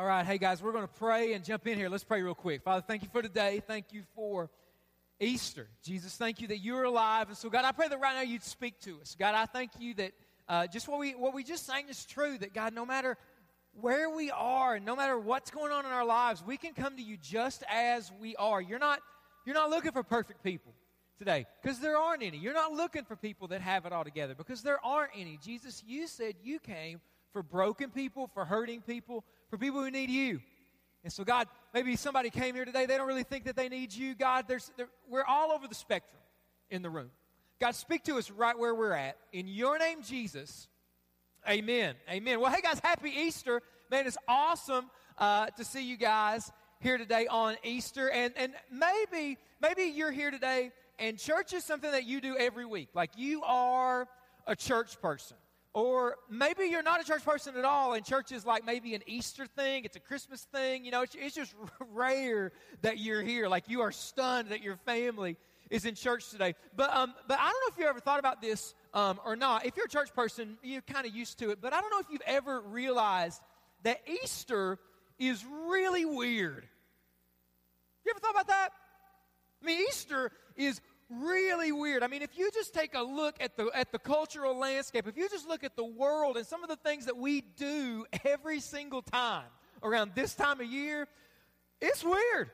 All right, hey guys, we're going to pray and jump in here. Let's pray real quick. Father, thank you for today. Thank you for Easter. Jesus, thank you that you're alive. And so, God, I pray that right now you'd speak to us. God, I thank you that uh, just what we, what we just sang is true, that God, no matter where we are and no matter what's going on in our lives, we can come to you just as we are. You're not, you're not looking for perfect people today because there aren't any. You're not looking for people that have it all together because there aren't any. Jesus, you said you came for broken people, for hurting people, for people who need you. And so, God, maybe somebody came here today, they don't really think that they need you. God, there's, we're all over the spectrum in the room. God, speak to us right where we're at. In your name, Jesus, amen. Amen. Well, hey, guys, happy Easter. Man, it's awesome uh, to see you guys here today on Easter. And, and maybe, maybe you're here today and church is something that you do every week. Like you are a church person. Or maybe you're not a church person at all, and church is like maybe an Easter thing, it's a Christmas thing. You know, it's, it's just rare that you're here. Like you are stunned that your family is in church today. But, um, but I don't know if you ever thought about this um, or not. If you're a church person, you're kind of used to it. But I don't know if you've ever realized that Easter is really weird. You ever thought about that? I mean, Easter is really weird. I mean, if you just take a look at the, at the cultural landscape, if you just look at the world and some of the things that we do every single time around this time of year, it's weird.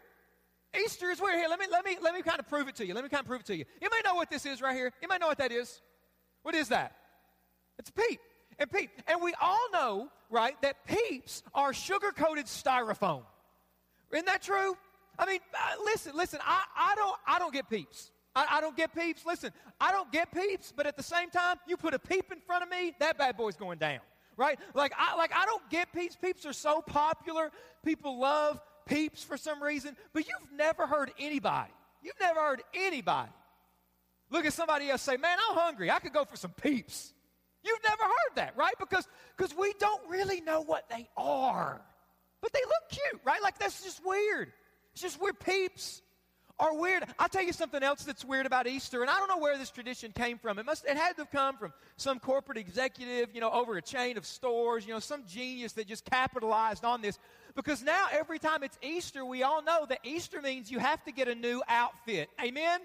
Easter is weird. Here, let me, let me, let me kind of prove it to you. Let me kind of prove it to you. You may know what this is right here. You may know what that is. What is that? It's a peep. And peep. And we all know, right, that peeps are sugar coated styrofoam. Isn't that true? I mean, uh, listen, listen, I, I, don't, I don't get peeps. I, I, don't get peeps. Listen, I don't get peeps, but at the same time, you put a peep in front of me, that bad boy's going down. Right? Like I like I don't get peeps. Peeps are so popular. People love peeps for some reason, but you've never heard anybody. You've never heard anybody look at somebody else say, "Man, I'm hungry. I could go for some peeps." You've never heard that, right? Because because we don't really know what they are. But they look cute, right? Like that's just weird. It's just we're peeps are weird. I'll tell you something else that's weird about Easter, and I don't know where this tradition came from. It must it had to have come from some corporate executive, you know, over a chain of stores, you know, some genius that just capitalized on this. Because now every time it's Easter, we all know that Easter means you have to get a new outfit. Amen?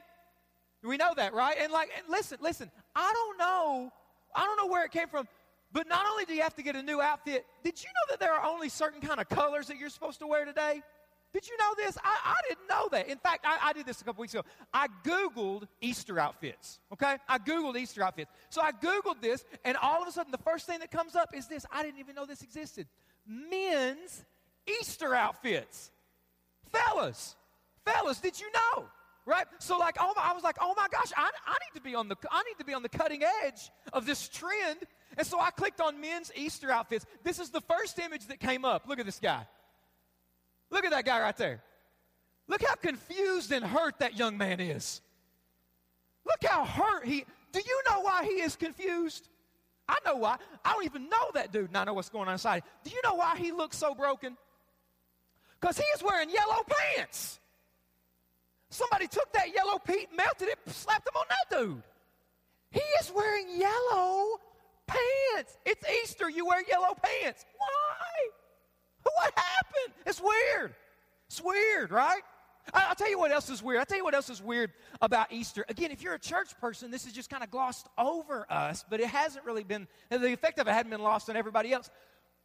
We know that, right? And like and listen, listen, I don't know, I don't know where it came from. But not only do you have to get a new outfit, did you know that there are only certain kind of colors that you're supposed to wear today? Did you know this? I, I didn't know that. In fact, I, I, did this a couple weeks ago. I Googled Easter outfits, okay? I Googled Easter outfits. So I Googled this, and all of a sudden, the first thing that comes up is this. I didn't even know this existed men's Easter outfits. Fellas, fellas, did you know? Right? So like, oh my, I was like, oh my gosh, I, I need to be on the I need to be on the cutting edge of this trend. And so I clicked on men's Easter outfits. This is the first image that came up. Look at this guy. Look at that guy right there. Look how confused and hurt that young man is. Look how hurt he. Do you know why he is confused? I know why. I don't even know that dude, and I know what's going on inside. Do you know why he looks so broken? Because he is wearing yellow pants. Somebody took that yellow peep, melted it, slapped them on that dude. He is wearing yellow pants. It's Easter. You wear yellow pants. Why? What happened? It's weird. It's weird, right? I'll tell you what else is weird. I'll tell you what else is weird about Easter. Again, if you're a church person, this is just kind of glossed over us, but it hasn't really been, the effect of it hadn't been lost on everybody else.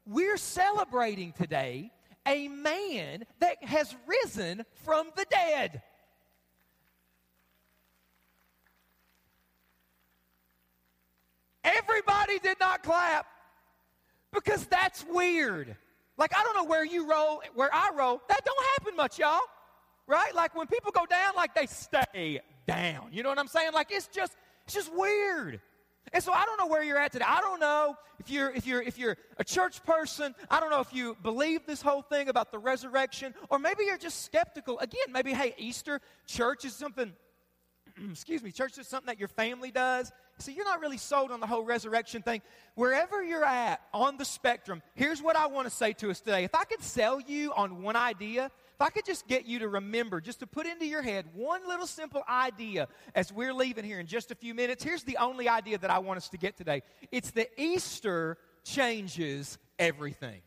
We're celebrating today a man that has risen from the dead. Everybody did not clap because that's weird. Like, I don't know where you roll, where I roll. That don't happen much, y'all. Right? Like, when people go down, like, they stay down. You know what I'm saying? Like, it's just, it's just weird. And so I don't know where you're at today. I don't know if you're if you're if you're a church person. I don't know if you believe this whole thing about the resurrection, or maybe you're just skeptical. Again, maybe hey, Easter church is something. excuse me, church is something that your family does. So you're not really sold on the whole resurrection thing. Wherever you're at on the spectrum, here's what I want to say to us today. If I could sell you on one idea, if I could just get you to remember, just to put into your head one little simple idea as we're leaving here in just a few minutes, here's the only idea that I want us to get today. It's that Easter changes everything.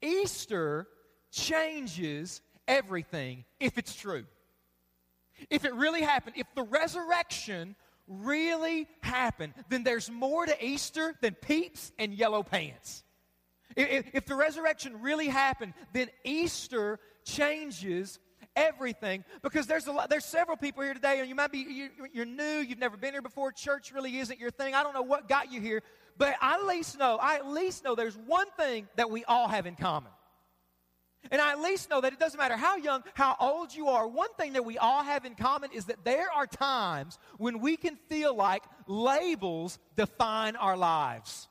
Easter changes everything if it's true. If it really happened, if the resurrection really happened, then there's more to Easter than peeps and yellow pants. If, if, the resurrection really happened, then Easter changes everything because there's a lot, there's several people here today and you might be you, you're new you've never been here before church really isn't your thing i don't know what got you here but i at least know i at least know there's one thing that we all have in common and I at least know that it doesn't matter how young, how old you are, one thing that we all have in common is that there are times when we can feel like labels define our lives.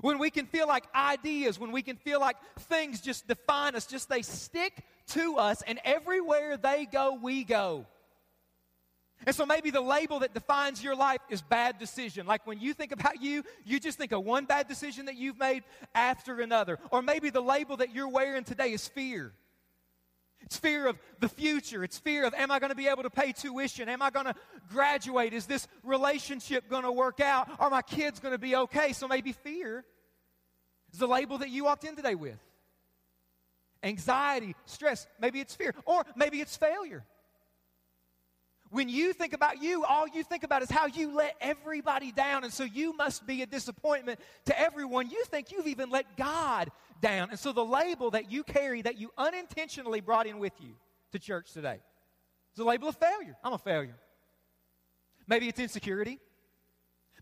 When we can feel like ideas, when we can feel like things just define us, just they stick to us, and everywhere they go, we go. And so maybe the label that defines your life is bad decision. Like when you think about you, you just think of one bad decision that you've made after another. Or maybe the label that you're wearing today is fear. It's fear of the future. It's fear of, am I going to be able to pay tuition? Am I going to graduate? Is this relationship going to work out? Are my kids going to be okay? So maybe fear is the label that you walked in today with. Anxiety, stress, maybe it's fear. Or maybe it's failure. When you think about you, all you think about is how you let everybody down. And so you must be a disappointment to everyone. You think you've even let God down. And so the label that you carry that you unintentionally brought in with you to church today is a label of failure. I'm a failure. Maybe it's insecurity.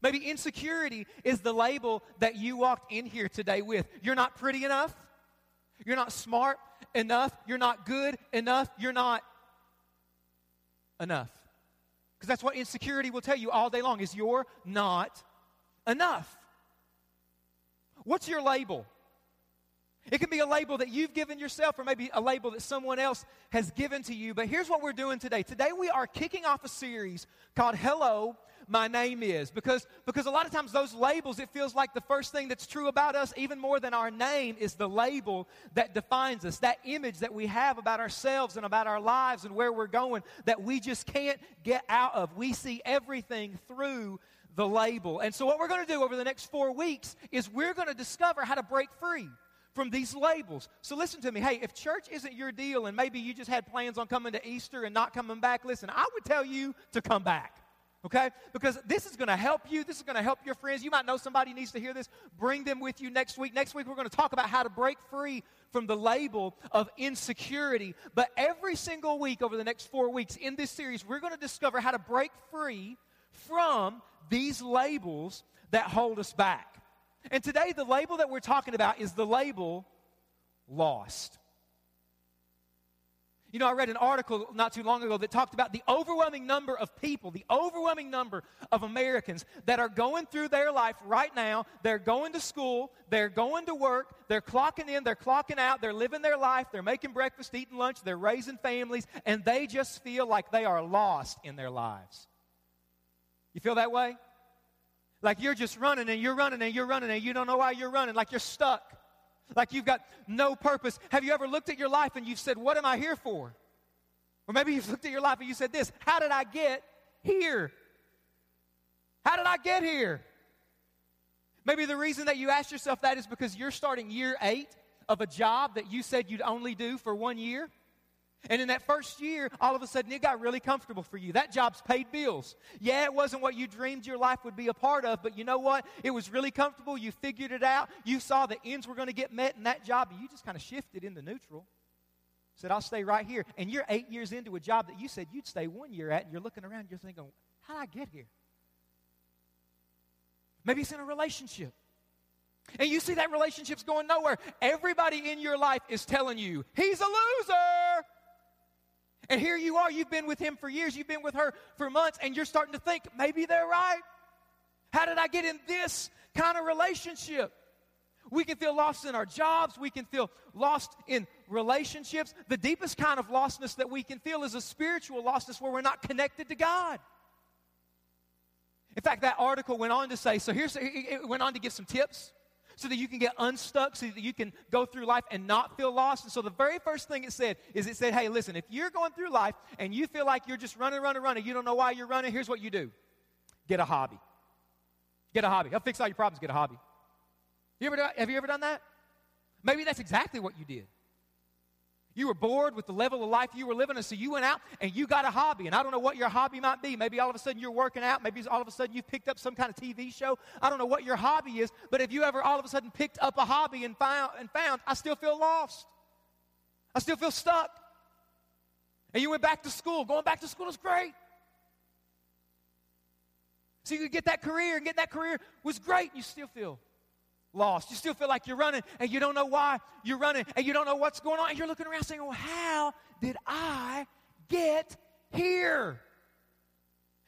Maybe insecurity is the label that you walked in here today with. You're not pretty enough. You're not smart enough. You're not good enough. You're not enough. Because that's what insecurity will tell you all day long is you're not enough. What's your label? It can be a label that you've given yourself, or maybe a label that someone else has given to you. But here's what we're doing today. Today we are kicking off a series called Hello, my name is. Because, because a lot of times those labels, it feels like the first thing that's true about us, even more than our name, is the label that defines us. That image that we have about ourselves and about our lives and where we're going that we just can't get out of. We see everything through the label. And so, what we're going to do over the next four weeks is we're going to discover how to break free from these labels. So listen to me. Hey, if church isn't your deal and maybe you just had plans on coming to Easter and not coming back, listen, I would tell you to come back okay? Because this is going to help you. This is going to help your friends. You might know somebody needs to hear this. Bring them with you next week. Next week, we're going to talk about how to break free from the label of insecurity. But every single week over the next four weeks in this series, we're going to discover how to break free from these labels that hold us back. And today, the label that we're talking about is the label lost. You know, I read an article not too long ago that talked about the overwhelming number of people, the overwhelming number of Americans that are going through their life right now. They're going to school, they're going to work, they're clocking in, they're clocking out, they're living their life, they're making breakfast, eating lunch, they're raising families, and they just feel like they are lost in their lives. You feel that way? Like you're just running and you're running and you're running and you don't know why you're running, like you're stuck like you've got no purpose. Have you ever looked at your life and you've said, What am I here for? Or maybe you've looked at your life and you said this How did I get here? How did I get here? Maybe the reason that you ask yourself that is because you're starting year eight of a job that you said you'd only do for one year. And in that first year, all of a sudden it got really comfortable for you. That job's paid bills. Yeah, it wasn't what you dreamed your life would be a part of, but you know what? It was really comfortable. You figured it out. You saw the ends were going to get met in that job, and you just kind of shifted into neutral. Said, I'll stay right here. And you're eight years into a job that you said you'd stay one year at, and you're looking around, you're thinking, how did I get here? Maybe it's in a relationship. And you see that relationship's going nowhere. Everybody in your life is telling you, he's a loser. And here you are, you've been with him for years, you've been with her for months, and you're starting to think, maybe they're right. How did I get in this kind of relationship? We can feel lost in our jobs. We can feel lost in relationships. The deepest kind of lostness that we can feel is a spiritual lostness where we're not connected to God. In fact, that article went on to say so here's, it went on to give some tips so that you can get unstuck, so that you can go through life and not feel lost. And so the very first thing it said is it said, hey, listen, if you're going through life and you feel like you're just running, running, running, you don't know why you're running, here's what you do get a hobby. Get a hobby. I'll fix all your problems, get a hobby. You ever, have you ever done that? Maybe that's exactly what you did. You were bored with the level of life you were living, and so you went out and you got a hobby. And I don't know what your hobby might be. Maybe all of a sudden you're working out. Maybe all of a sudden you've picked up some kind of TV show. I don't know what your hobby is, but if you ever all of a sudden picked up a hobby and found, and found I still feel lost, I still feel stuck. And you went back to school. Going back to school is great. So you could get that career, and get that career was great. You still feel lost. You still feel like you're running and you don't know why you're running and you don't know what's going on. And you're looking around saying, Well, how did I get here?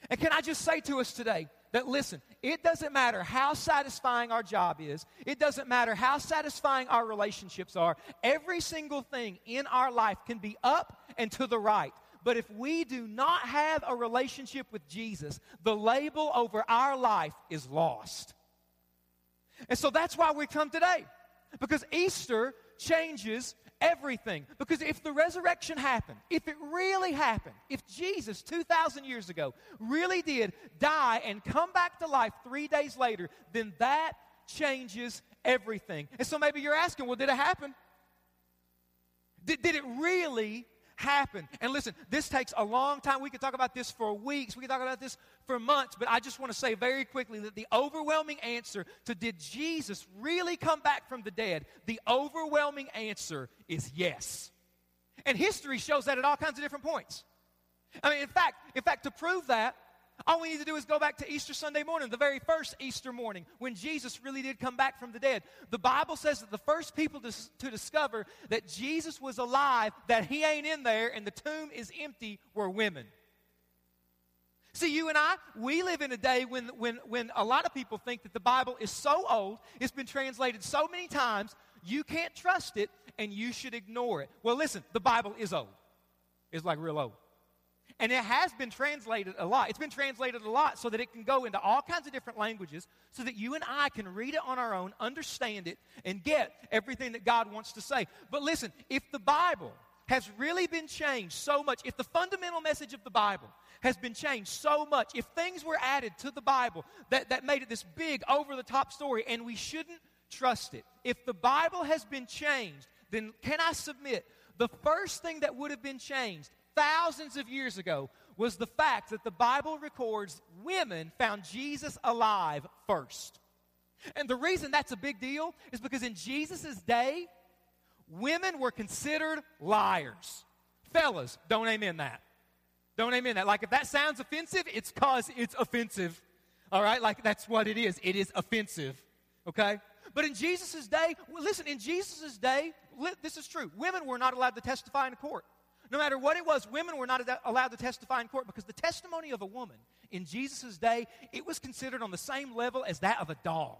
And can I just say to us today that listen, it doesn't matter how satisfying our job is, it doesn't matter how satisfying our relationships are. Every single thing in our life can be up and to the right. But if we do not have a relationship with Jesus, the label over our life is lost. And so that's why we come today. Because Easter changes everything. Because if the resurrection happened, if it really happened, if Jesus 2,000 years ago really did die and come back to life three days later, then that changes everything. And so maybe you're asking, well, did it happen? Did, did it really happen. And listen, this takes a long time. We could talk about this for weeks, we could talk about this for months, but I just want to say very quickly that the overwhelming answer to did Jesus really come back from the dead, the overwhelming answer is yes. And history shows that at all kinds of different points. I mean, in fact, in fact, to prove that, all we need to do is go back to Easter Sunday morning, the very first Easter morning, when Jesus really did come back from the dead. The Bible says that the first people to, to discover that Jesus was alive, that he ain't in there, and the tomb is empty, were women. See, you and I, we live in a day when, when, when a lot of people think that the Bible is so old, it's been translated so many times, you can't trust it, and you should ignore it. Well, listen, the Bible is old. It's like real old. And it has been translated a lot. It's been translated a lot so that it can go into all kinds of different languages so that you and I can read it on our own, understand it, and get everything that God wants to say. But listen, if the Bible has really been changed so much, if the fundamental message of the Bible has been changed so much, if things were added to the Bible that, that made it this big, over the top story, and we shouldn't trust it, if the Bible has been changed, then can I submit the first thing that would have been changed thousands of years ago was the fact that the Bible records women found Jesus alive first. And the reason that's a big deal is because in Jesus' day, women were considered liars. Fellas, don't amen that. Don't amen that. Like if that sounds offensive, it's because it's offensive. All right? Like that's what it is. It is offensive. Okay? But in Jesus' day, listen, in Jesus' day, this is true. Women were not allowed to testify in a court. No matter what it was, women were not allowed to testify in court because the testimony of a woman in Jesus' day, it was considered on the same level as that of a dog.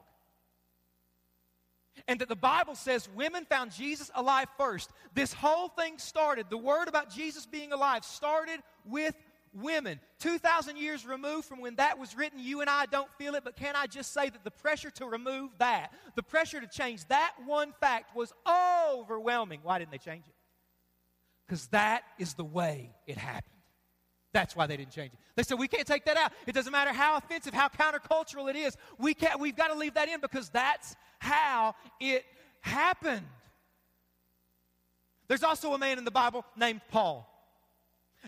And that the Bible says women found Jesus alive first. This whole thing started, the word about Jesus being alive started with women. 2,000 years removed from when that was written, you and I don't feel it, but can I just say that the pressure to remove that, the pressure to change that one fact was overwhelming. Why didn't they change it? Because that is the way it happened. That's why they didn't change it. They said, we can't take that out. It doesn't matter how offensive, how countercultural it is. We can't, we've got to leave that in because that's how it happened. There's also a man in the Bible named Paul.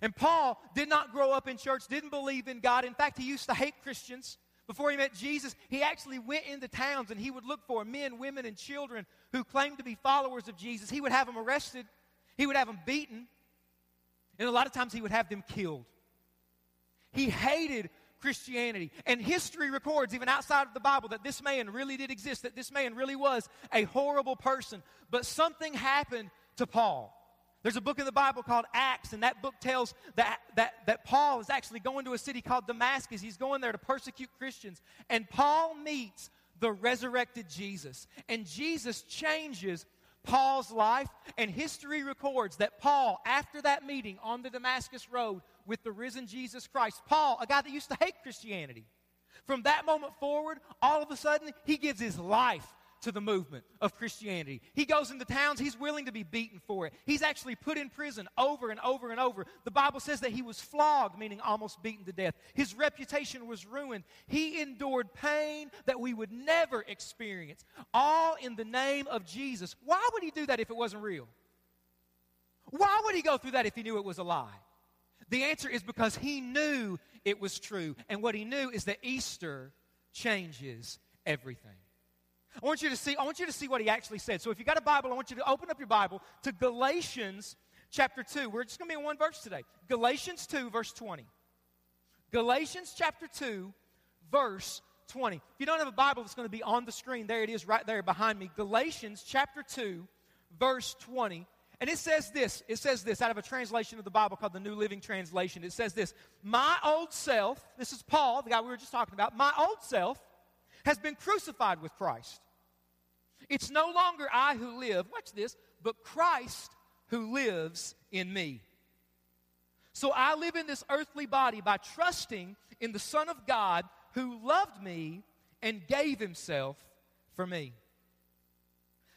And Paul did not grow up in church, didn't believe in God. In fact, he used to hate Christians. Before he met Jesus, he actually went into towns and he would look for men, women, and children who claimed to be followers of Jesus. He would have them arrested he would have them beaten, and a lot of times he would have them killed. He hated Christianity. And history records, even outside of the Bible, that this man really did exist, that this man really was a horrible person. But something happened to Paul. There's a book in the Bible called Acts, and that book tells that, that, that Paul is actually going to a city called Damascus. He's going there to persecute Christians. And Paul meets the resurrected Jesus. And Jesus changes Paul's life, and history records that Paul, after that meeting on the Damascus Road with the risen Jesus Christ, Paul, a guy that used to hate Christianity, from that moment forward, all of a sudden, he gives his life to the movement of Christianity. He goes into towns, he's willing to be beaten for it. He's actually put in prison over and over and over. The Bible says that he was flogged, meaning almost beaten to death. His reputation was ruined. He endured pain that we would never experience, all in the name of Jesus. Why would he do that if it wasn't real? Why would he go through that if he knew it was a lie? The answer is because he knew it was true. And what he knew is that Easter changes everything. I want you to see, I want you to see what he actually said. So if you got a Bible, I want you to open up your Bible to Galatians chapter 2. We're just going to be in one verse today. Galatians 2, verse 20. Galatians chapter 2, verse 20. If you don't have a Bible, it's going to be on the screen. There it is right there behind me. Galatians chapter 2, verse 20. And it says this it says this out of a translation of the Bible called the New Living Translation. It says this My old self, this is Paul, the guy we were just talking about, my old self has been crucified with Christ. It's no longer I who live, watch this, but Christ who lives in me. So I live in this earthly body by trusting in the Son of God who loved me and gave himself for me.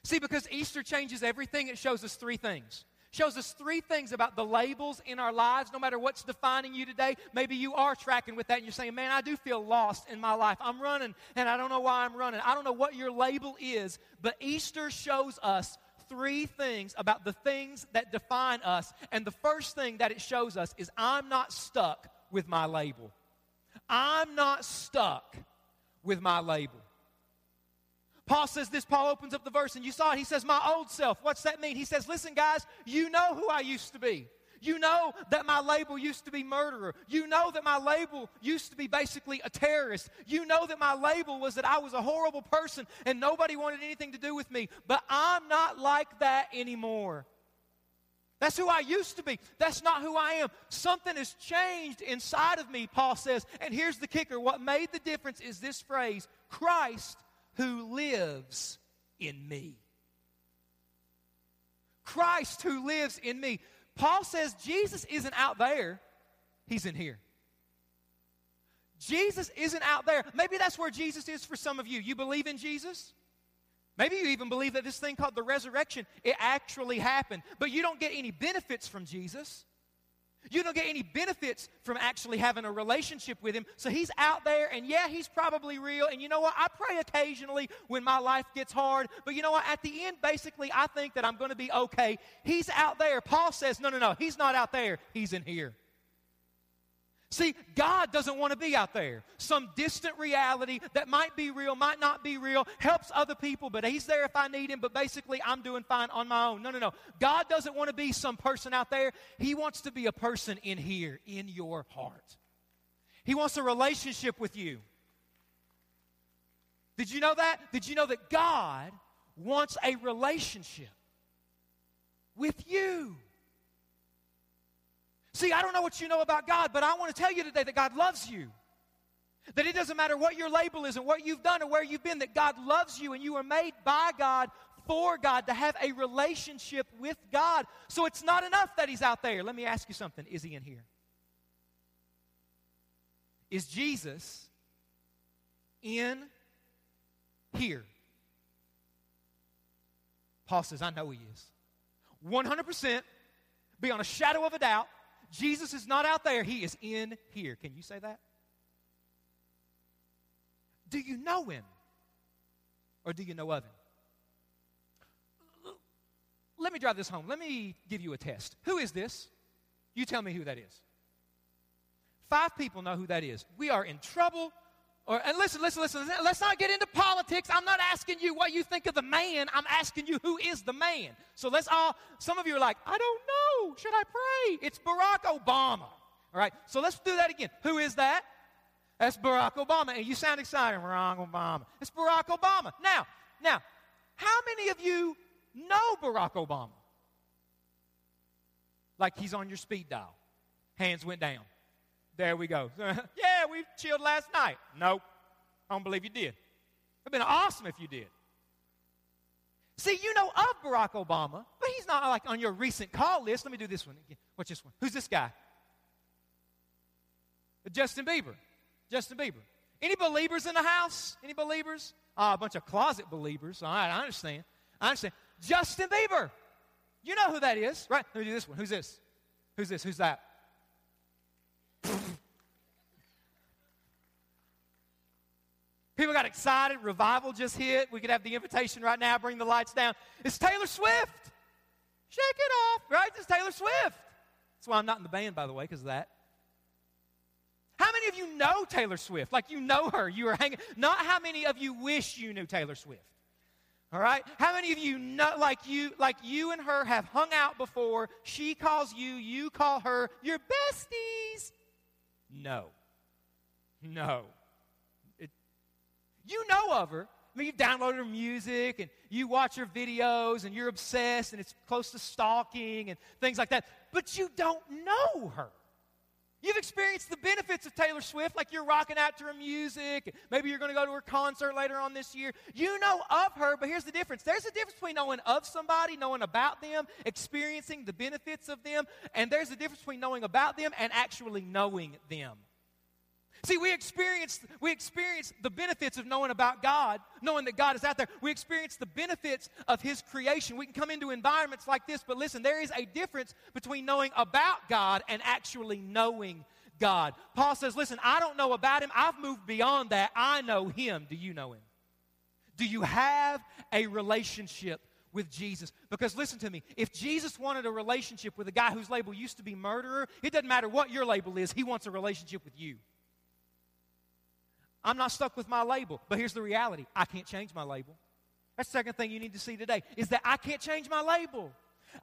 See, because Easter changes everything, it shows us three things shows us three things about the labels in our lives, no matter what's defining you today. Maybe you are tracking with that and you're saying, Man, I do feel lost in my life. I'm running and I don't know why I'm running. I don't know what your label is, but Easter shows us three things about the things that define us. And the first thing that it shows us is I'm not stuck with my label. I'm not stuck with my label. Paul says this, Paul opens up the verse, and you saw it. He says, My old self. What's that mean? He says, Listen, guys, you know who I used to be. You know that my label used to be murderer. You know that my label used to be basically a terrorist. You know that my label was that I was a horrible person and nobody wanted anything to do with me. But I'm not like that anymore. That's who I used to be. That's not who I am. Something has changed inside of me, Paul says. And here's the kicker what made the difference is this phrase Christ who lives in me. Christ who lives in me. Paul says Jesus isn't out there, he's in here. Jesus isn't out there. Maybe that's where Jesus is for some of you. You believe in Jesus? Maybe you even believe that this thing called the resurrection, it actually happened, but you don't get any benefits from Jesus. You don't get any benefits from actually having a relationship with him. So he's out there, and yeah, he's probably real. And you know what? I pray occasionally when my life gets hard. But you know what? At the end, basically, I think that I'm going to be okay. He's out there. Paul says, no, no, no. He's not out there. He's in here. See, God doesn't want to be out there. Some distant reality that might be real, might not be real, helps other people, but He's there if I need Him, but basically I'm doing fine on my own. No, no, no. God doesn't want to be some person out there. He wants to be a person in here, in your heart. He wants a relationship with you. Did you know that? Did you know that God wants a relationship with you? See, I don't know what you know about God, but I want to tell you today that God loves you. That it doesn't matter what your label is and what you've done or where you've been, that God loves you and you are made by God for God to have a relationship with God. So it's not enough that He's out there. Let me ask you something Is He in here? Is Jesus in here? Paul says, I know He is. 100%, beyond a shadow of a doubt, Jesus is not out there, He is in here. Can you say that? Do you know Him? Or do you know of Him? Let me drive this home. Let me give you a test. Who is this? You tell me who that is. Five people know who that is. We are in trouble or, and listen, listen, listen, let's not get into politics. I'm not asking you what you think of the man. I'm asking you who is the man. So let's all, some of you are like, I don't know. Should I pray? It's Barack Obama. All right, so let's do that again. Who is that? That's Barack Obama. And you sound excited, Barack Obama. It's Barack Obama. Now, now, how many of you know Barack Obama? Like he's on your speed dial. Hands went down. There we go. yeah, we chilled last night. Nope. I don't believe you did. It'd been awesome if you did. See, you know of Barack Obama, but he's not like on your recent call list. Let me do this one again. What's this one? Who's this guy? Justin Bieber. Justin Bieber. Any Beliebers in the house? Any Beliebers? uh, a bunch of closet Beliebers. All right, I understand. I understand. Justin Bieber. You know who that is, right? Let me do this one. Who's this? Who's this? Who's that? People got excited. Revival just hit. We could have the invitation right now. Bring the lights down. It's Taylor Swift. Shake it off, right? It's Taylor Swift. That's why I'm not in the band, by the way, because of that. How many of you know Taylor Swift? Like you know her. You are hanging. Not how many of you wish you knew Taylor Swift. All right? How many of you know like you like you and her have hung out before? She calls you, you call her, your besties. No. No. You know of her. I mean, you've downloaded her music and you watch her videos and you're obsessed and it's close to stalking and things like that, but you don't know her. You've experienced the benefits of Taylor Swift, like you're rocking out to her music. Maybe you're going to go to her concert later on this year. You know of her, but here's the difference there's a difference between knowing of somebody, knowing about them, experiencing the benefits of them, and there's a difference between knowing about them and actually knowing them. See, we experience, we experience the benefits of knowing about God, knowing that God is out there. We experience the benefits of His creation. We can come into environments like this, but listen, there is a difference between knowing about God and actually knowing God. Paul says, listen, I don't know about Him. I've moved beyond that. I know Him. Do you know Him? Do you have a relationship with Jesus. Because listen to me, if Jesus wanted a relationship with a guy whose label used to be murderer, it doesn't matter what your label is, he wants a relationship with you. I'm not stuck with my label. But here's the reality I can't change my label. That's the second thing you need to see today is that I can't change my label.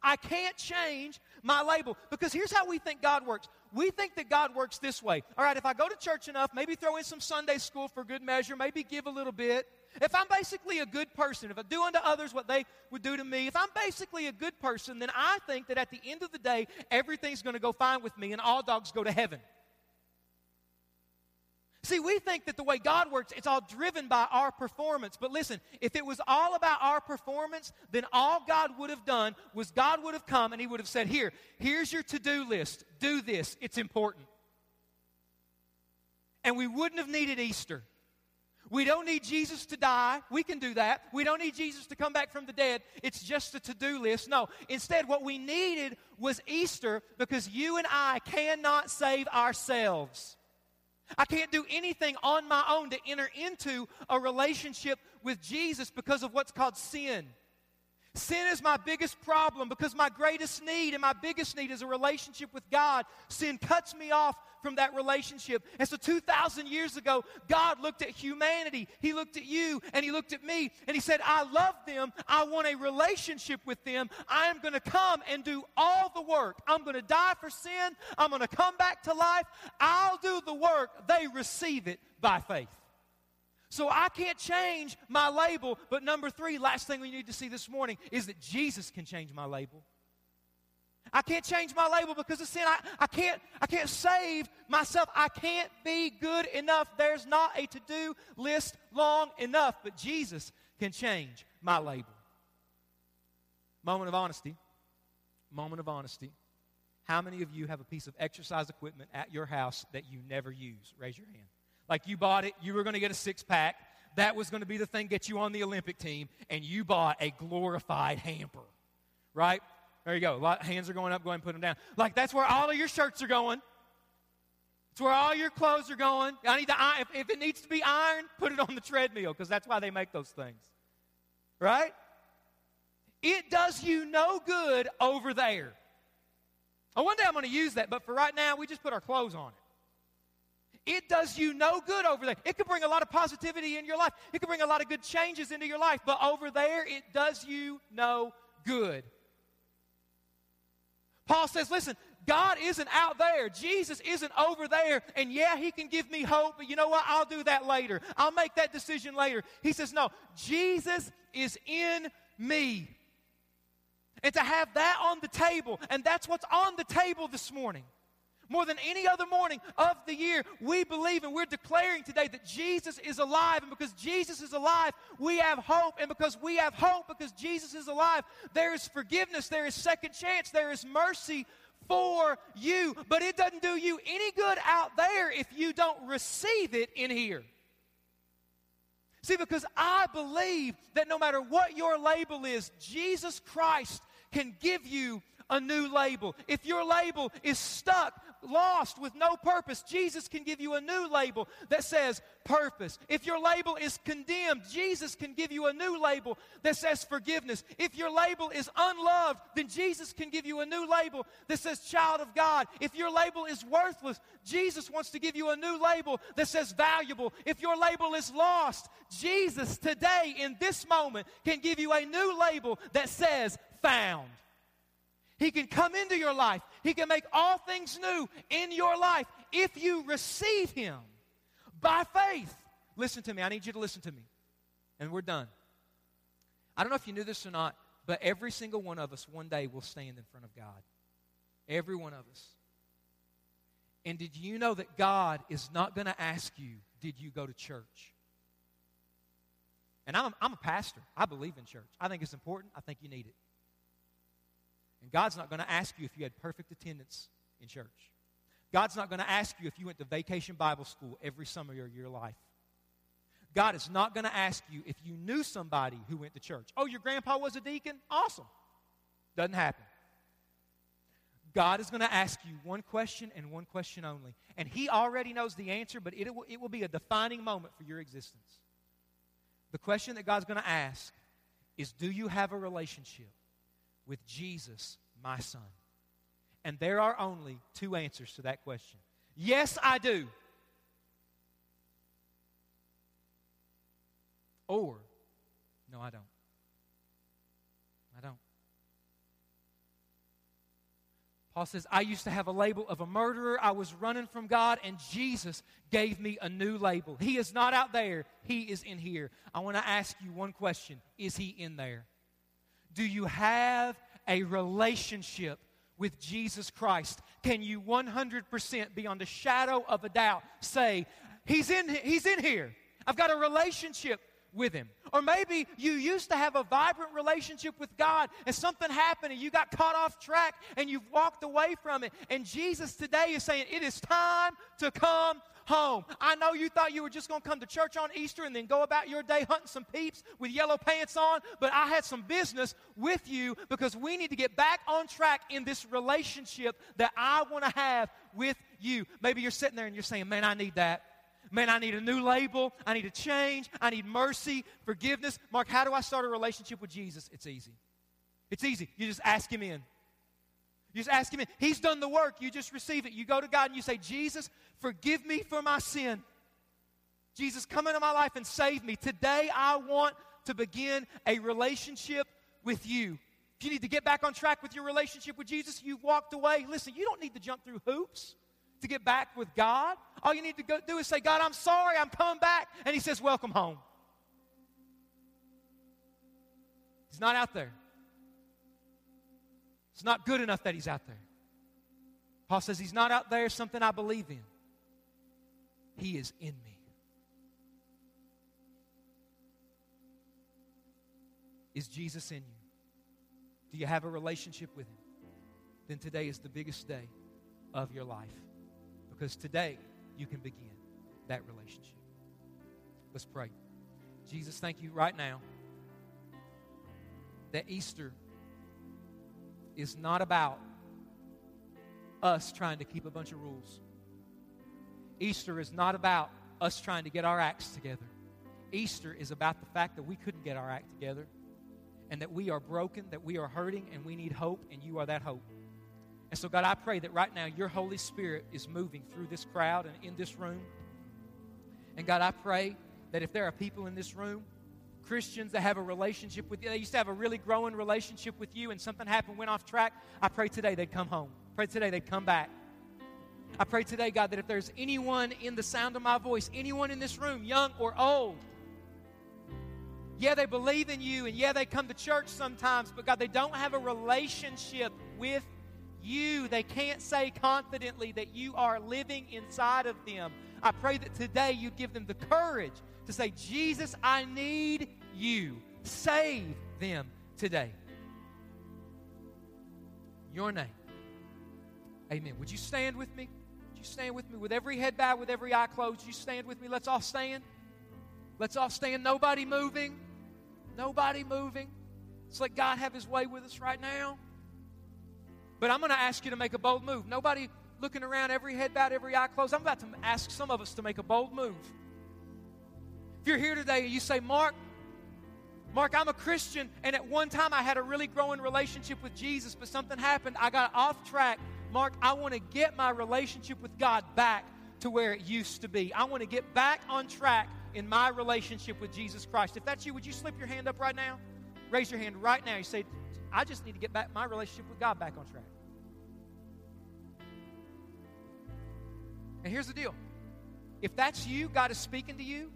I can't change my label because here's how we think God works. We think that God works this way. All right, if I go to church enough, maybe throw in some Sunday school for good measure, maybe give a little bit. If I'm basically a good person, if I do unto others what they would do to me, if I'm basically a good person, then I think that at the end of the day, everything's going to go fine with me and all dogs go to heaven. See, we think that the way God works, it's all driven by our performance. But listen, if it was all about our performance, then all God would have done was God would have come and He would have said, Here, here's your to do list. Do this, it's important. And we wouldn't have needed Easter. We don't need Jesus to die. We can do that. We don't need Jesus to come back from the dead. It's just a to do list. No. Instead, what we needed was Easter because you and I cannot save ourselves. I can't do anything on my own to enter into a relationship with Jesus because of what's called sin. Sin is my biggest problem because my greatest need and my biggest need is a relationship with God. Sin cuts me off from that relationship. And so 2,000 years ago, God looked at humanity. He looked at you and He looked at me and He said, I love them. I want a relationship with them. I am going to come and do all the work. I'm going to die for sin. I'm going to come back to life. I'll do the work. They receive it by faith. So I can't change my label. But number three, last thing we need to see this morning is that Jesus can change my label. I can't change my label because of sin. I, I, can't, I can't save myself. I can't be good enough. There's not a to do list long enough. But Jesus can change my label. Moment of honesty. Moment of honesty. How many of you have a piece of exercise equipment at your house that you never use? Raise your hand. Like you bought it, you were going to get a six pack. That was going to be the thing get you on the Olympic team, and you bought a glorified hamper, right? There you go. Lot hands are going up. Go ahead and put them down. Like that's where all of your shirts are going. It's where all your clothes are going. I need to iron. If, if it needs to be ironed, put it on the treadmill because that's why they make those things. Right? It does you no good over there. Oh, one day I'm going to use that, but for right now, we just put our clothes on it. It does you no good over there. It could bring a lot of positivity in your life, it could bring a lot of good changes into your life, but over there, it does you no good. Paul says, listen, God isn't out there. Jesus isn't over there. And yeah, He can give me hope, but you know what? I'll do that later. I'll make that decision later. He says, no, Jesus is in me. And to have that on the table, and that's what's on the table this morning more than any other morning of the year, we believe and we're declaring today that Jesus is alive. And because Jesus is alive, we have hope. And because we have hope, because Jesus is alive, there is forgiveness, there is second chance, there is mercy for you. But it doesn't do you any good out there if you don't receive it in here. See, because I believe that no matter what your label is, Jesus Christ can give you a new label. If your label is stuck, lost, with no purpose, Jesus can give you a new label that says purpose. If your label is condemned, Jesus can give you a new label that says forgiveness. If your label is unloved, then Jesus can give you a new label that says child of God. If your label is worthless, Jesus wants to give you a new label that says valuable. If your label is lost, Jesus today in this moment can give you a new label that says found. He can come into your life. He can make all things new in your life if you receive Him by faith. Listen to me. I need you to listen to me. And we're done. I don't know if you knew this or not, but every single one of us one day will stand in front of God. Every one of us. And did you know that God is not going to ask you, Did you go to church? And I'm, I'm a pastor. I believe in church. I think it's important. I think you need it. God's not going to ask you if you had perfect attendance in church. God's not going to ask you if you went to vacation Bible school every summer of your life. God is not going to ask you if you knew somebody who went to church. Oh, your grandpa was a deacon? Awesome. Doesn't happen. God is going to ask you one question and one question only. And He already knows the answer, but it will, it will be a defining moment for your existence. The question that God's going to ask is Do you have a relationship with Jesus, my son? And there are only two answers to that question. Yes, I do. Or, no, I don't. I don't. Paul says, I used to have a label of a murderer. I was running from God, and Jesus gave me a new label. He is not out there, He is in here. I want to ask you one question Is He in there? Do you have a relationship with Jesus Christ? Can you 100% beyond a shadow of a doubt say, He's in, he's in here? I've got a relationship with Him. Or maybe you used to have a vibrant relationship with God and something happened and you got caught off track and you've walked away from it. And Jesus today is saying, It is time to come home. I know you thought you were just going to come to church on Easter and then go about your day hunting some peeps with yellow pants on, but I had some business with you because we need to get back on track in this relationship that I want to have with you. Maybe you're sitting there and you're saying, Man, I need that. Man, I need a new label. I need a change. I need mercy, forgiveness. Mark, how do I start a relationship with Jesus? It's easy. It's easy. You just ask Him in. You just ask Him. He's done the work. You just receive it. You go to God and you say, Jesus, forgive me for my sin. Jesus, come into my life and save me. Today, I want to begin a relationship with you. If you need to get back on track with your relationship with Jesus, you've walked away. Listen, you don't need to jump through hoops to get back with God. All you need to go do is say, God, I'm sorry, I'm coming back. And He says, Welcome home. He's not out there. It's not good enough that He's out there. Paul says, He's not out there, something I believe in. He is in me. Is Jesus in you? Do you have a relationship with Him? Then today is the biggest day of your life. Because today you can begin that relationship. Let's pray. Jesus, thank you right now that Easter is not about us trying to keep a bunch of rules. Easter is not about us trying to get our acts together. Easter is about the fact that we couldn't get our act together and that we are broken, that we are hurting, and we need hope, and you are that hope. And so, God, I pray that right now your Holy Spirit is moving through this crowd and in this room. And God, I pray that if there are people in this room, Christians that have a relationship with you, they used to have a really growing relationship with you, and something happened, went off track, I pray today they'd come home. Pray today they'd come back. I pray today, God, that if there's anyone in the sound of my voice, anyone in this room, young or old, yeah, they believe in you, and yeah, they come to church sometimes, but God, they don't have a relationship with you. They can't say confidently that you are living inside of them. I pray that today you give them the courage to say, Jesus, I need you. Save them today. Your name. Amen. Would you stand with me? Would you stand with me with every head bowed, with every eye closed? You stand with me. Let's all stand. Let's all stand. Nobody moving. Nobody moving. Let's let God have his way with us right now. But I'm going to ask you to make a bold move. Nobody looking around, every head bowed, every eye closed. I'm about to ask some of us to make a bold move. If you're here today and you say, Mark, Mark, I'm a Christian, and at one time I had a really growing relationship with Jesus, but something happened. I got off track. Mark, I want to get my relationship with God back to where it used to be. I want to get back on track in my relationship with Jesus Christ. If that's you, would you slip your hand up right now? Raise your hand right now. You say, I just need to get back my relationship with God back on track. And here's the deal. If that's you, God is speaking to you,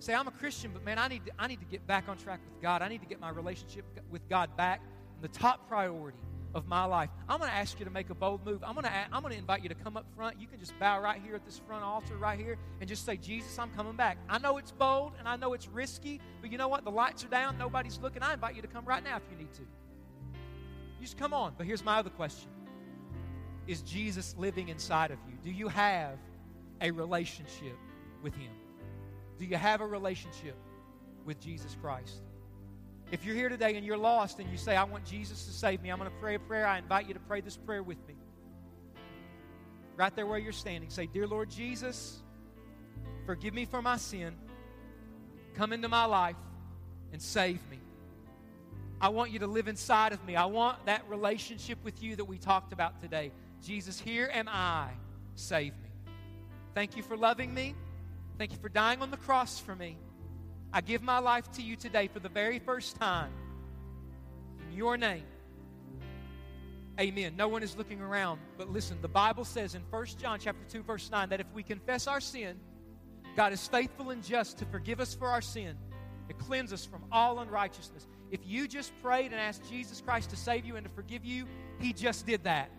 say, I'm a Christian, but man, I need to, I need to get back on track with God. I need to get my relationship with God back. And the top priority of my life. I'm going to ask you to make a bold move. I'm going to I'm going to invite you to come up front. You can just bow right here at this front altar right here and just say, "Jesus, I'm coming back." I know it's bold and I know it's risky, but you know what? The lights are down, nobody's looking. I invite you to come right now if you need to. You just come on. But here's my other question. Is Jesus living inside of you? Do you have a relationship with him? Do you have a relationship with Jesus Christ? If you're here today and you're lost and you say, I want Jesus to save me, I'm going to pray a prayer. I invite you to pray this prayer with me. Right there where you're standing, say, Dear Lord Jesus, forgive me for my sin. Come into my life and save me. I want you to live inside of me. I want that relationship with you that we talked about today. Jesus, here am I. Save me. Thank you for loving me. Thank you for dying on the cross for me. I give my life to you today for the very first time. In your name. Amen. No one is looking around, but listen, the Bible says in 1 John chapter 2 verse 9 that if we confess our sin, God is faithful and just to forgive us for our sin, to cleanse us from all unrighteousness. If you just prayed and asked Jesus Christ to save you and to forgive you, he just did that.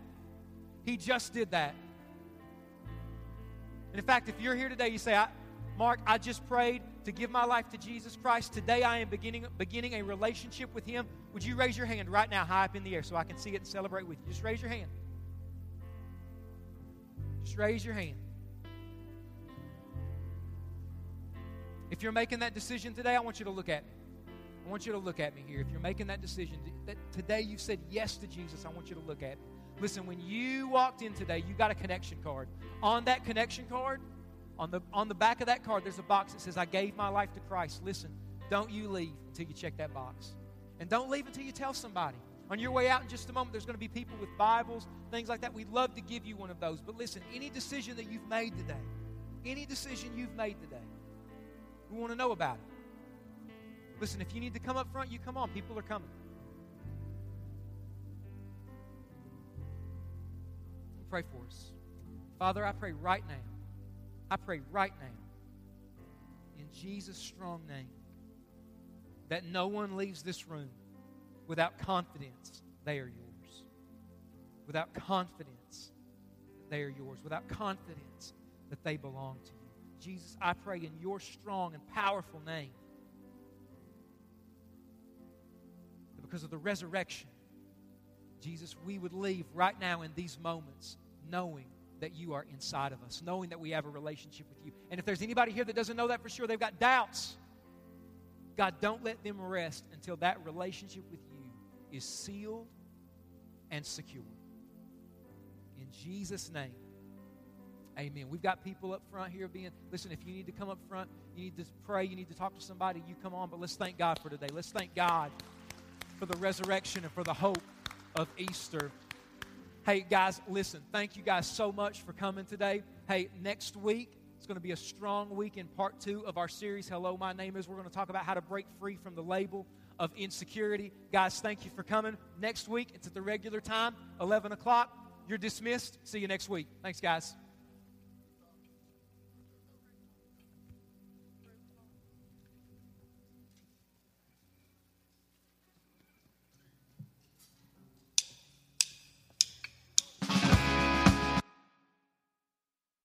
He just did that. And in fact, if you're here today, you say, Mark, I just prayed to give my life to Jesus Christ. Today I am beginning, beginning a relationship with Him. Would you raise your hand right now, high up in the air, so I can see it and celebrate with you? Just raise your hand. Just raise your hand. If you're making that decision today, I want you to look at me. I want you to look at me here. If you're making that decision, that today you said yes to Jesus, I want you to look at me. Listen, when you walked in today, you got a connection card. On that connection card, on the, on the back of that card, there's a box that says, I gave my life to Christ. Listen, don't you leave until you check that box. And don't leave until you tell somebody. On your way out in just a moment, there's going to be people with Bibles, things like that. We'd love to give you one of those. But listen, any decision that you've made today, any decision you've made today, we want to know about it. Listen, if you need to come up front, you come on. People are coming. Pray for us. Father, I pray right now I pray right now, in Jesus' strong name, that no one leaves this room without confidence they are yours. Without confidence they are yours. Without confidence that they belong to you. Jesus, I pray in your strong and powerful name that because of the resurrection, Jesus, we would leave right now in these moments knowing that you are inside of us, knowing that we have a relationship with you. And if there's anybody here that doesn't know that for sure, they've got doubts. God, don't let them rest until that relationship with you is sealed and secure. In Jesus' name, amen. We've got people up front here being, listen, if you need to come up front, you need to pray, you need to talk to somebody, you come on. But let's thank God for today. Let's thank God for the resurrection and for the hope of Easter. Hey, guys, listen, thank you guys so much for coming today. Hey, next week, it's going to be a strong week in part two of our series, Hello, My Name Is. We're going to talk about how to break free from the label of insecurity. Guys, thank you for coming. Next week, it's at the regular time, 11 o'clock. You're dismissed. See you next week. Thanks, guys.